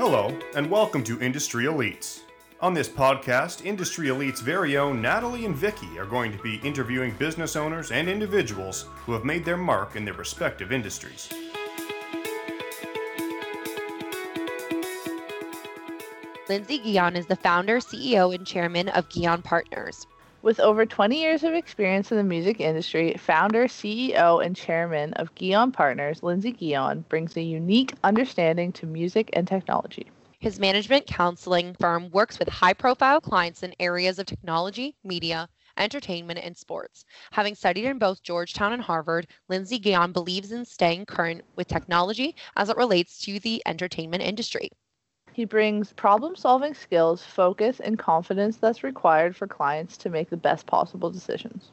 Hello, and welcome to Industry Elites. On this podcast, Industry Elite's very own Natalie and Vicky are going to be interviewing business owners and individuals who have made their mark in their respective industries. Lindsay Guion is the founder, CEO, and chairman of Guion Partners. With over 20 years of experience in the music industry, founder, CEO, and chairman of Guion Partners, Lindsay Guion brings a unique understanding to music and technology. His management counseling firm works with high profile clients in areas of technology, media, entertainment, and sports. Having studied in both Georgetown and Harvard, Lindsay Guion believes in staying current with technology as it relates to the entertainment industry. He brings problem solving skills, focus, and confidence that's required for clients to make the best possible decisions.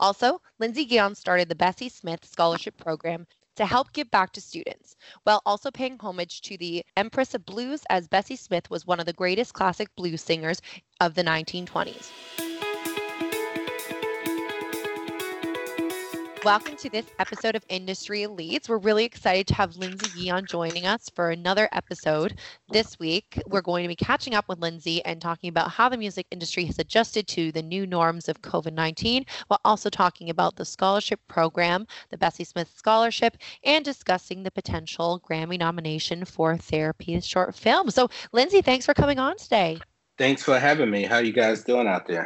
Also, Lindsay Guion started the Bessie Smith Scholarship Program to help give back to students, while also paying homage to the Empress of Blues, as Bessie Smith was one of the greatest classic blues singers of the 1920s. Welcome to this episode of Industry Elites. We're really excited to have Lindsay Guion joining us for another episode. This week, we're going to be catching up with Lindsay and talking about how the music industry has adjusted to the new norms of COVID 19, while also talking about the scholarship program, the Bessie Smith Scholarship, and discussing the potential Grammy nomination for Therapy short film. So, Lindsay, thanks for coming on today. Thanks for having me. How are you guys doing out there?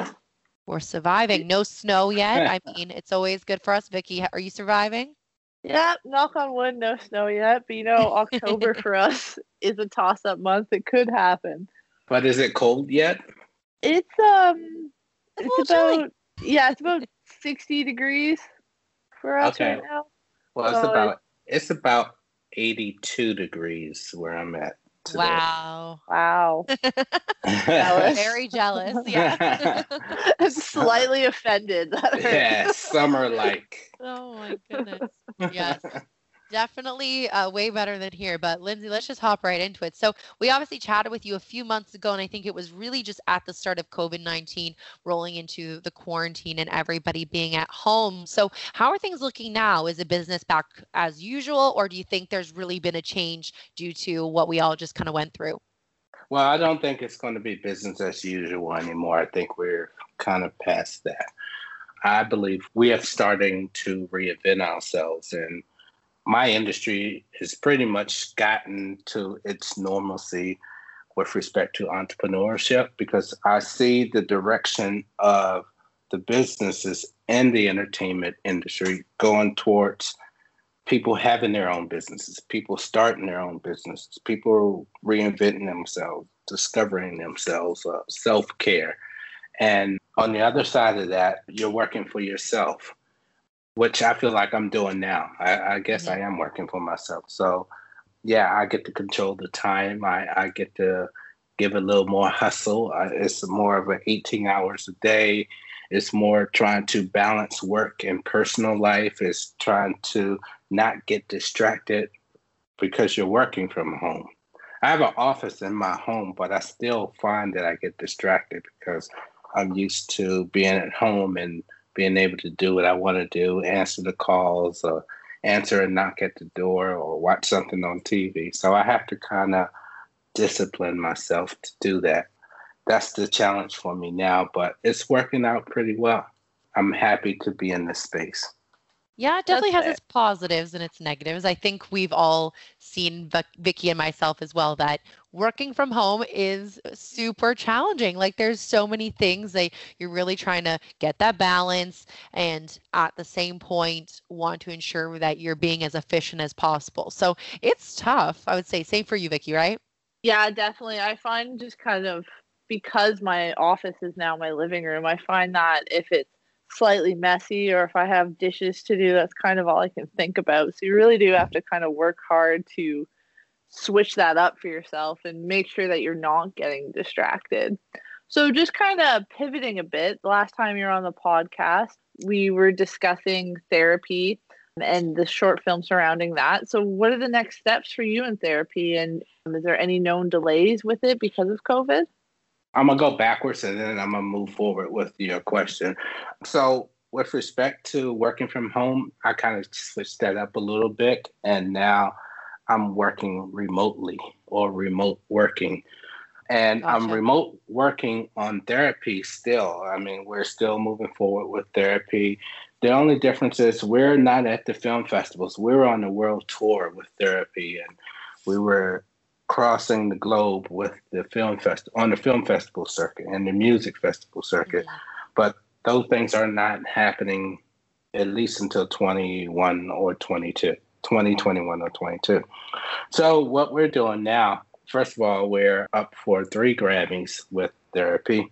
We're surviving. No snow yet. I mean, it's always good for us. Vicky, are you surviving? Yeah, knock on wood, no snow yet. But you know, October for us is a toss up month. It could happen. But is it cold yet? It's um It's, it's about about yeah, it's about sixty degrees for us Okay. right now. Well, it's Oh, about it's about 82 degrees where I'm at. Today. wow. Wow. Jealous. Very jealous. Yeah. I'm slightly offended. That yeah, summer like. oh my goodness. Yes. Definitely uh, way better than here. But Lindsay, let's just hop right into it. So, we obviously chatted with you a few months ago, and I think it was really just at the start of COVID 19 rolling into the quarantine and everybody being at home. So, how are things looking now? Is the business back as usual, or do you think there's really been a change due to what we all just kind of went through? Well, I don't think it's going to be business as usual anymore. I think we're kind of past that. I believe we are starting to reinvent ourselves, and my industry has pretty much gotten to its normalcy with respect to entrepreneurship because I see the direction of the businesses and the entertainment industry going towards people having their own businesses, people starting their own businesses, people reinventing themselves, discovering themselves, uh, self care. And on the other side of that, you're working for yourself, which I feel like I'm doing now. I, I guess I am working for myself. So, yeah, I get to control the time. I, I get to give a little more hustle. I, it's more of an 18 hours a day. It's more trying to balance work and personal life. It's trying to not get distracted because you're working from home. I have an office in my home, but I still find that I get distracted because I'm used to being at home and being able to do what I want to do, answer the calls, or answer a knock at the door, or watch something on TV. So I have to kind of discipline myself to do that. That's the challenge for me now, but it's working out pretty well. I'm happy to be in this space. Yeah, it definitely has fair. its positives and its negatives. I think we've all seen Vic- Vicky and myself as well that working from home is super challenging. Like there's so many things that you're really trying to get that balance and at the same point want to ensure that you're being as efficient as possible. So it's tough. I would say same for you, Vicky, right? Yeah, definitely. I find just kind of because my office is now my living room, I find that if it's slightly messy or if I have dishes to do, that's kind of all I can think about. So you really do have to kind of work hard to switch that up for yourself and make sure that you're not getting distracted. So just kind of pivoting a bit, last time you were on the podcast, we were discussing therapy and the short film surrounding that. So what are the next steps for you in therapy and is there any known delays with it because of COVID? I'm gonna go backwards and then I'm gonna move forward with your question. So, with respect to working from home, I kind of switched that up a little bit, and now I'm working remotely or remote working. And gotcha. I'm remote working on therapy still. I mean, we're still moving forward with therapy. The only difference is we're not at the film festivals. We're on the world tour with therapy, and we were crossing the globe with the film fest on the film festival circuit and the music festival circuit. Mm-hmm. But those things are not happening at least until 21 or 22, 2021 or 22. So what we're doing now, first of all, we're up for three Grammys with therapy.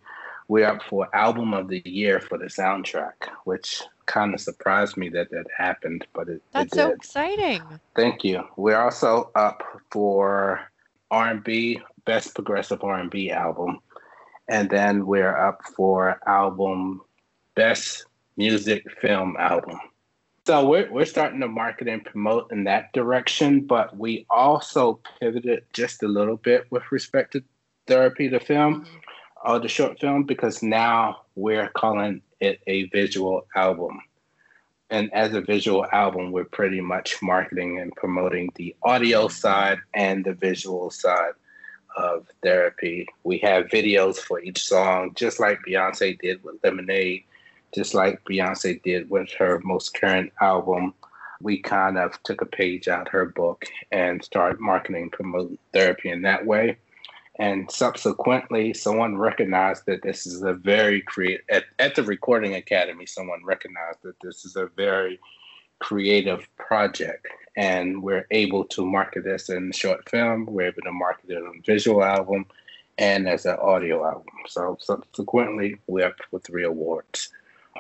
We're up for album of the year for the soundtrack, which kind of surprised me that that happened, but it That's it so exciting. Thank you. We're also up for R&B best progressive R&B album. And then we're up for album best music film album. So we're, we're starting to market and promote in that direction, but we also pivoted just a little bit with respect to therapy, the film, mm-hmm. or the short film, because now we're calling it a visual album. And as a visual album, we're pretty much marketing and promoting the audio side and the visual side of therapy. We have videos for each song, just like Beyonce did with Lemonade just like Beyonce did with her most current album. We kind of took a page out her book and started marketing, promoting therapy in that way. And subsequently, someone recognized that this is a very creative, at, at the Recording Academy, someone recognized that this is a very creative project. And we're able to market this in short film, we're able to market it on visual album, and as an audio album. So subsequently, we're up for three awards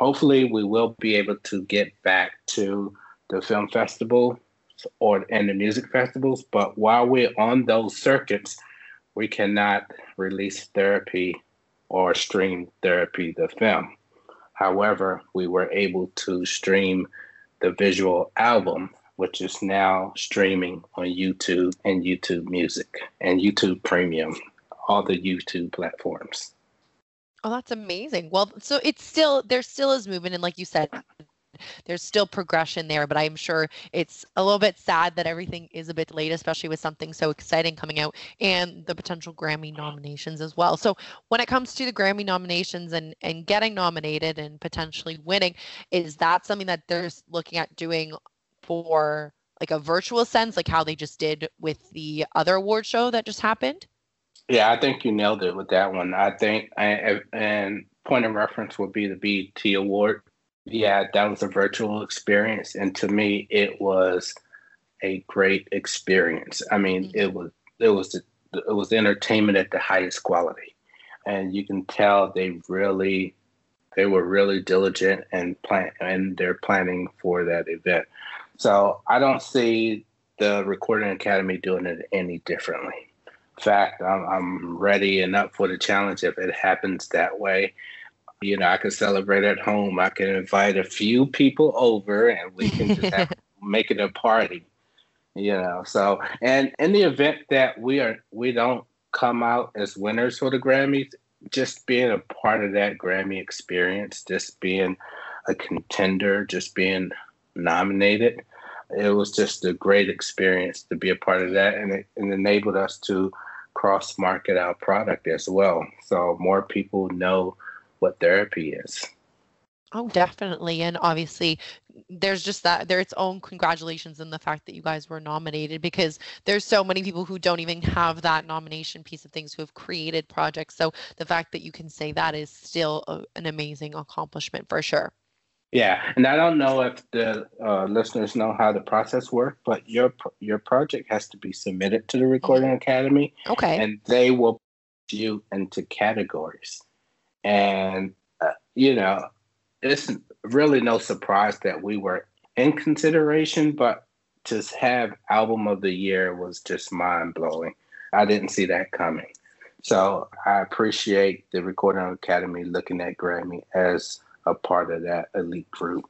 hopefully we will be able to get back to the film festival or and the music festivals. But while we're on those circuits, we cannot release therapy or stream therapy the film. However, we were able to stream the visual album, which is now streaming on YouTube and YouTube Music and YouTube Premium, all the YouTube platforms. Oh, that's amazing. Well, so it's still there still is movement and like you said there's still progression there, but I'm sure it's a little bit sad that everything is a bit late, especially with something so exciting coming out and the potential Grammy nominations as well. So when it comes to the Grammy nominations and and getting nominated and potentially winning, is that something that they're looking at doing for like a virtual sense, like how they just did with the other award show that just happened? Yeah, I think you nailed it with that one. I think, and point of reference would be the BET Award. Yeah, that was a virtual experience, and to me, it was a great experience. I mean, mm-hmm. it was it was it was entertainment at the highest quality, and you can tell they really they were really diligent and plan and they're planning for that event. So I don't see the Recording Academy doing it any differently In fact, I'm, I'm ready and up for the challenge if it happens that way. You know, I can celebrate at home. I can invite a few people over and we can just have, make it a party. You know, so and in the event that we are we don't come out as winners for the Grammys, just being a part of that Grammy experience, just being a contender, just being nominated, it was just a great experience to be a part of that, and it, it enabled us to cross market our product as well. So more people know what therapy is. Oh, definitely. And obviously, there's just that there's its own congratulations in the fact that you guys were nominated because there's so many people who don't even have that nomination piece of things who have created projects. So the fact that you can say that is still a, an amazing accomplishment for sure. Yeah, and I don't know if the uh, listeners know how the process works, but your your project has to be submitted to the Recording mm-hmm. Academy. Okay. And they will put you into categories, and uh, you know, it's really no surprise that we were in consideration, but to have album of the year was just mind blowing. I didn't see that coming. So I appreciate the Recording Academy looking at Grammy as a part of that elite group.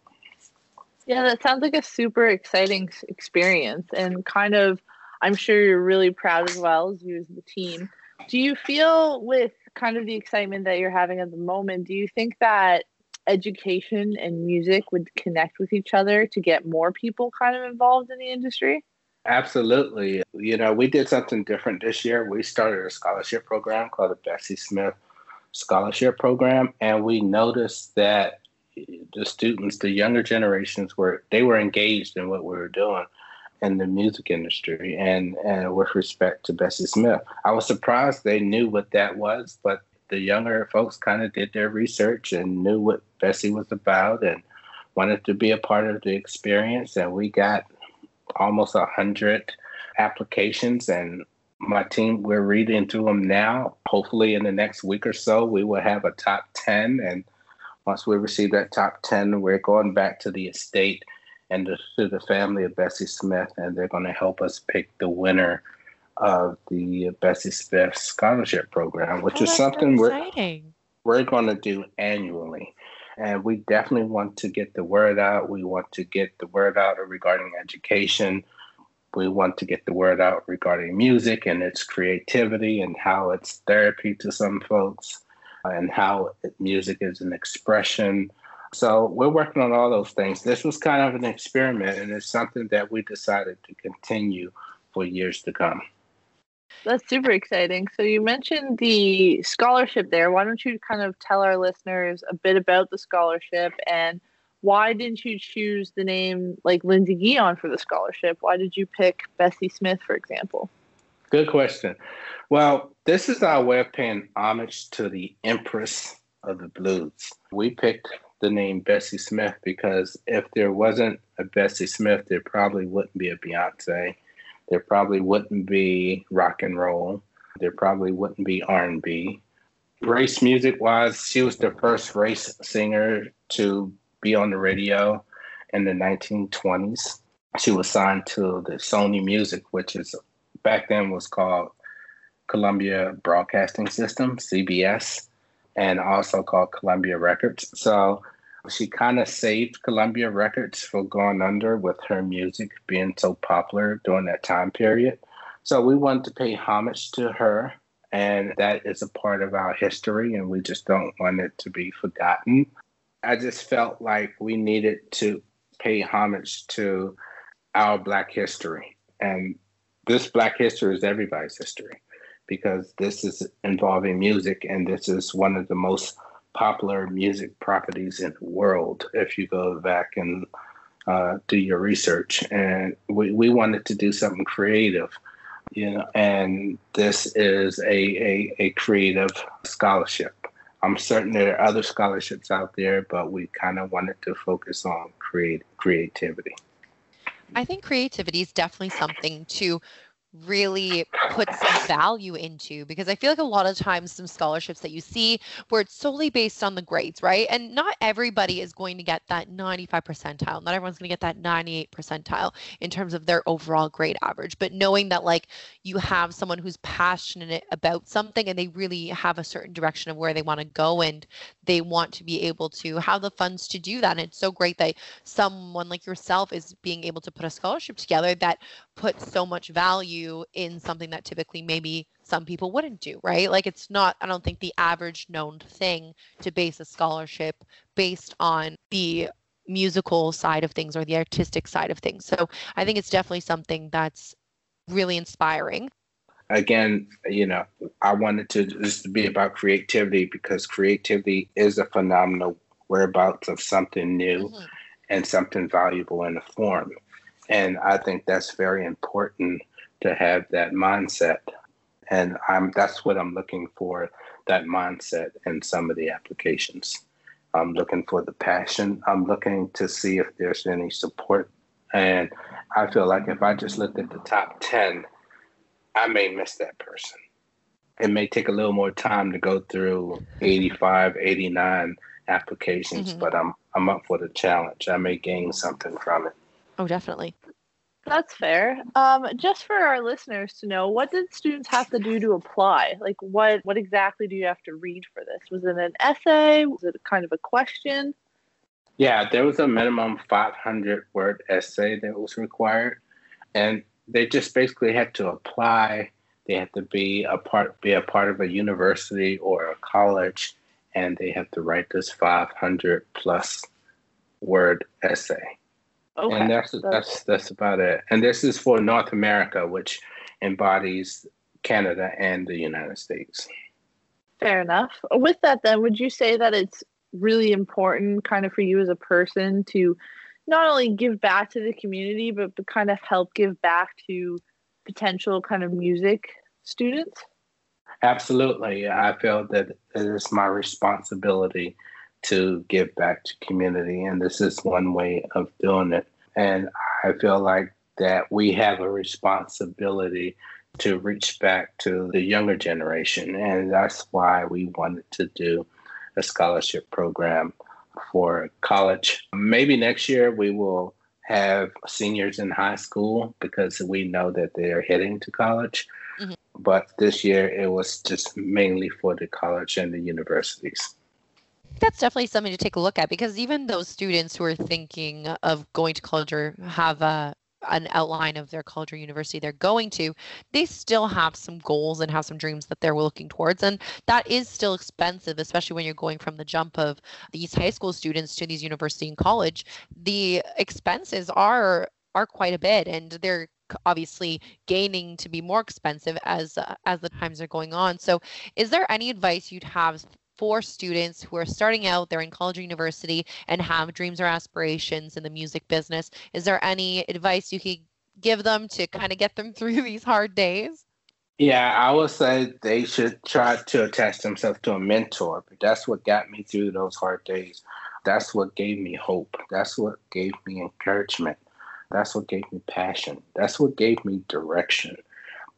Yeah, that sounds like a super exciting experience and kind of I'm sure you're really proud as well as you as the team. Do you feel with kind of the excitement that you're having at the moment, do you think that education and music would connect with each other to get more people kind of involved in the industry? Absolutely. You know, we did something different this year. We started a scholarship program called the Bessie Smith Scholarship Program, and we noticed that the students, the younger generations, were they were engaged in what we were doing in the music industry and, with respect to Bessie Smith. I was surprised they knew what that was, but the younger folks kind of did their research and knew what Bessie was about and wanted to be a part of the experience. And we got almost a hundred applications and my team we're reading through them now hopefully in the next week or so we will have a top 10 and once we receive that top 10 we're going back to the estate and to, the family of bessie smith and they're going to help us pick the winner of the bessie smith scholarship program which Oh, is something so we're, we're going to do annually and we definitely want to get the word out. We want to get the word out regarding education. We want to get the word out regarding music and its creativity and how it's therapy to some folks and how music is an expression. So we're working on all those things. This was kind of an experiment and it's something that we decided to continue for years to come. That's super exciting. So you mentioned the scholarship there. Why don't you kind of tell our listeners a bit about the scholarship and why didn't you choose the name like Lindsay Guion for the scholarship? Why did you pick Bessie Smith, for example? Good question. Well, this is our way of paying homage to the Empress of the Blues. We picked the name Bessie Smith because if there wasn't a Bessie Smith, there probably wouldn't be a Beyonce. There probably wouldn't be rock and roll. There probably wouldn't be R&B. Race music wise, she was the first race singer to be on the radio in the 1920s. She was signed to the Sony Music, which is back then was called Columbia Broadcasting System, CBS, and also called Columbia Records. So she kind of saved Columbia Records for going under with her music being so popular during that time period. So we wanted to pay homage to her, and that is a part of our history, and we just don't want it to be forgotten. I just felt like we needed to pay homage to our Black history. And this Black history is everybody's history because this is involving music, and this is one of the most popular music properties in the world if you go back and uh, do your research. And we, we wanted to do something creative, you know, and this is a, a, a creative scholarship. I'm certain there are other scholarships out there, but we kind of wanted to focus on create creativity. I think creativity is definitely something to really put some value into because I feel like a lot of times some scholarships that you see where it's solely based on the grades, right? And not everybody is going to get that 95 percentile. Not everyone's going to get that 98 percentile in terms of their overall grade average. But knowing that like you have someone who's passionate about something and they really have a certain direction of where they want to go and they want to be able to have the funds to do that. And it's so great that someone like yourself is being able to put a scholarship together that puts so much value in something that typically maybe some people wouldn't do, right? Like it's not, I don't think the average known thing to base a scholarship based on the musical side of things or the artistic side of things. So I think it's definitely something that's really inspiring. Again, you know, I wanted to this to be about creativity because creativity is a phenomenal whereabouts of something new Mhm. and something valuable in a form. And I think that's very important to have that mindset. And I'm that's what I'm looking for, that mindset in some of the applications. I'm looking for the passion. I'm looking to see if there's any support. And I feel like if I just looked at the top 10, I may miss that person. It may take a little more time to go through 85, 89 applications, Mhm. but I'm I'm up for the challenge. I may gain something from it. Oh, definitely. That's fair. Um, just for our listeners to know, what did students have to do to apply? Like, what what exactly do you have to read for this? Was it an essay? Was it kind of a question? Yeah, there was a minimum 500 word essay that was required, and they just basically had to apply. They had to be a part, be a part of a university or a college, and they had to write this 500 plus word essay. Okay. And that's, that's that's about it. And this is for North America, which embodies Canada and the United States. Fair enough. With that, then, would you say that it's really important, kind of, for you as a person to not only give back to the community, but, but kind of help give back to potential kind of music students? Absolutely. I feel that it is my responsibility to give back to community, and this is one way of doing it. And I feel like that we have a responsibility to reach back to the younger generation, and that's why we wanted to do a scholarship program for college. Maybe next year we will have seniors in high school because we know that they are heading to college. Mm-hmm. But this year it was just mainly for the college and the universities. That's definitely something to take a look at because even those students who are thinking of going to college or have a an outline of their college or university they're going to, they still have some goals and have some dreams that they're looking towards. And that is still expensive, especially when you're going from the jump of these high school students to these university and college. The expenses are are quite a bit and they're obviously gaining to be more expensive as uh, as the times are going on so is there any advice you'd have for students who are starting out, they're in college or university, and have dreams or aspirations in the music business. Is there any advice you could give them to kind of get them through these hard days? Yeah, I would say they should try to attach themselves to a mentor. That's what got me through those hard days. That's what gave me hope. That's what gave me encouragement. That's what gave me passion. That's what gave me direction.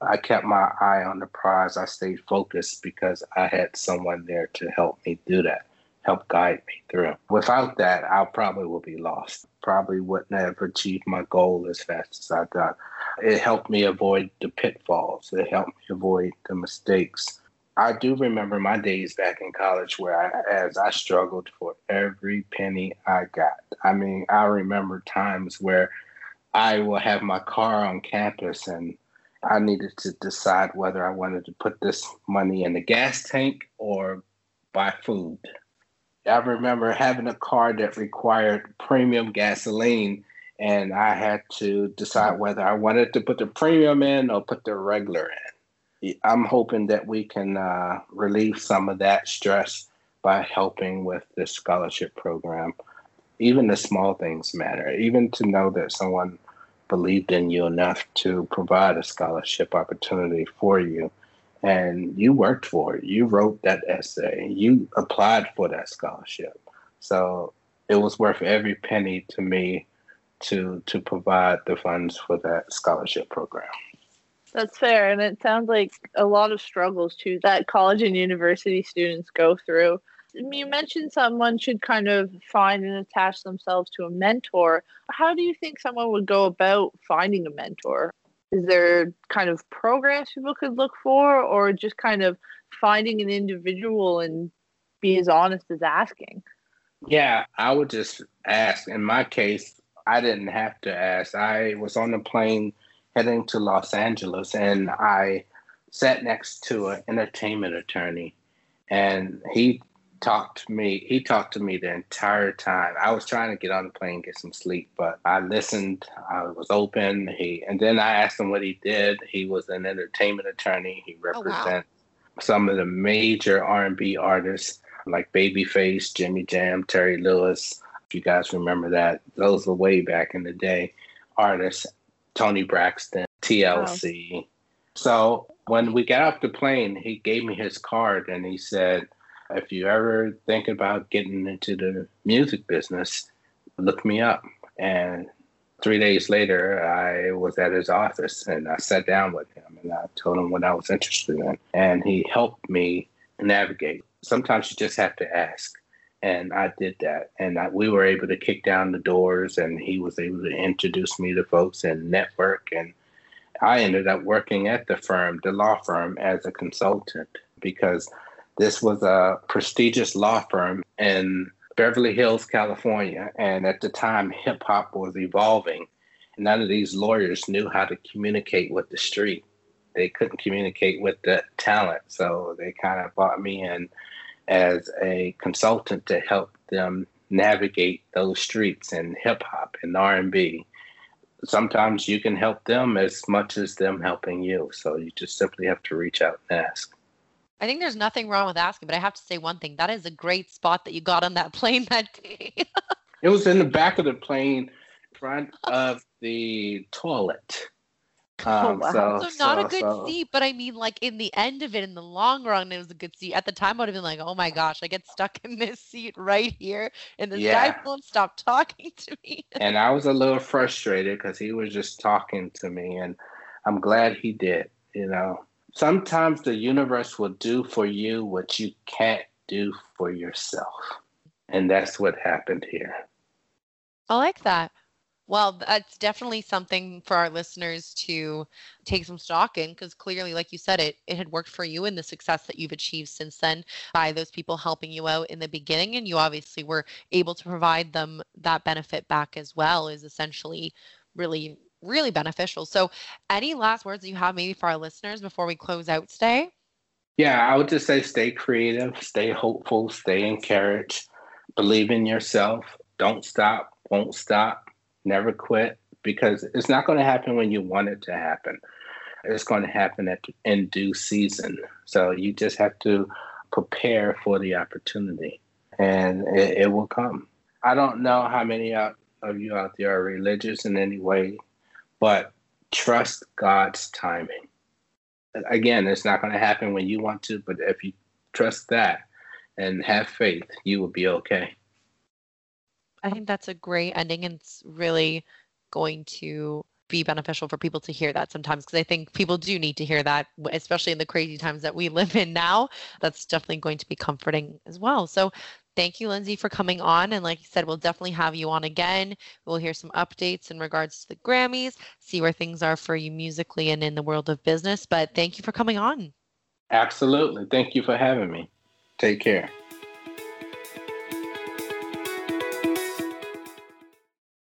I kept my eye on the prize. I stayed focused because I had someone there to help me do that, help guide me through. Without that, I probably would be lost. Probably wouldn't have achieved my goal as fast as I got. It helped me avoid the pitfalls. It helped me avoid the mistakes. I do remember my days back in college where I, as I struggled for every penny I got. I mean, I remember times where I will have my car on campus and I needed to decide whether I wanted to put this money in the gas tank or buy food. I remember having a car that required premium gasoline, and I had to decide whether I wanted to put the premium in or put the regular in. I'm hoping that we can uh, relieve some of that stress by helping with this scholarship program. Even the small things matter. Even to know that someone believed in you enough to provide a scholarship opportunity for you. And you worked for it. You wrote that essay. You applied for that scholarship. So it was worth every penny to me to to provide the funds for that scholarship program. That's fair. And it sounds like a lot of struggles too that college and university students go through you mentioned someone should kind of find and attach themselves to a mentor. How do you think someone would go about finding a mentor? Is there kind of programs people could look for, or just kind of finding an individual and be as honest as asking? Yeah, I would just ask. In my case, I didn't have to ask. I was on a plane heading to Los Angeles and I sat next to an entertainment attorney and he talked to me. He talked to me the entire time. I was trying to get on the plane, get some sleep, but I listened. I was open. He and then I asked him what he did. He was an entertainment attorney. He represents oh, wow. some of the major R and B artists like Babyface, Jimmy Jam, Terry Lewis. If you guys remember that, those were way back in the day. Artists, Toni Braxton, TLC. Wow. So when we got off the plane, he gave me his card and he said if you ever think about getting into the music business, look me up. And three days later, I was at his office and I sat down with him and I told him what I was interested in. And he helped me navigate. Sometimes you just have to ask. And I did that. And I, we were able to kick down the doors and he was able to introduce me to folks and network. And I ended up working at the firm, the law firm, as a consultant because this was a prestigious law firm in Beverly Hills, California. And at the time, hip hop was evolving. None of these lawyers knew how to communicate with the street. They couldn't communicate with the talent. So they kind of brought me in as a consultant to help them navigate those streets and hip hop and R&B. Sometimes you can help them as much as them helping you. So you just simply have to reach out and ask. I think there's nothing wrong with asking, but I have to say one thing. That is a great spot that you got on that plane that day. it was in the back of the plane, front of the toilet. Oh, um, wow. so, so, not so, a good so. seat, but I mean, like in the end of it, in the long run, it was a good seat. At the time, I would have been like, "Oh my gosh, I get stuck in this seat right here, and this yeah. guy won't stop talking to me." and I was a little frustrated because he was just talking to me, and I'm glad he did. You know, sometimes the universe will do for you what you can't do for yourself, and that's what happened here. I like that. Well, that's definitely something for our listeners to take some stock in because clearly, like you said, it it had worked for you and the success that you've achieved since then by those people helping you out in the beginning, and you obviously were able to provide them that benefit back as well. Is essentially really really beneficial. So, any last words you have maybe for our listeners before we close out today? Yeah, I would just say stay creative, stay hopeful, stay encouraged, believe in yourself, don't stop, won't stop never quit because it's not going to happen when you want it to happen. It's going to happen at in due season. So you just have to prepare for the opportunity, and it, it will come. I don't know how many of you out there are religious in any way, but trust God's timing. Again, it's not going to happen when you want to, but if you trust that and have faith, you will be okay. I think that's a great ending and it's really going to be beneficial for people to hear that sometimes because I think people do need to hear that, especially in the crazy times that we live in now. That's definitely going to be comforting as well. So, thank you, Lindsay, for coming on. And like you said, we'll definitely have you on again. We'll hear some updates in regards to the Grammys, see where things are for you musically and in the world of business. But thank you for coming on. Absolutely. Thank you for having me. Take care.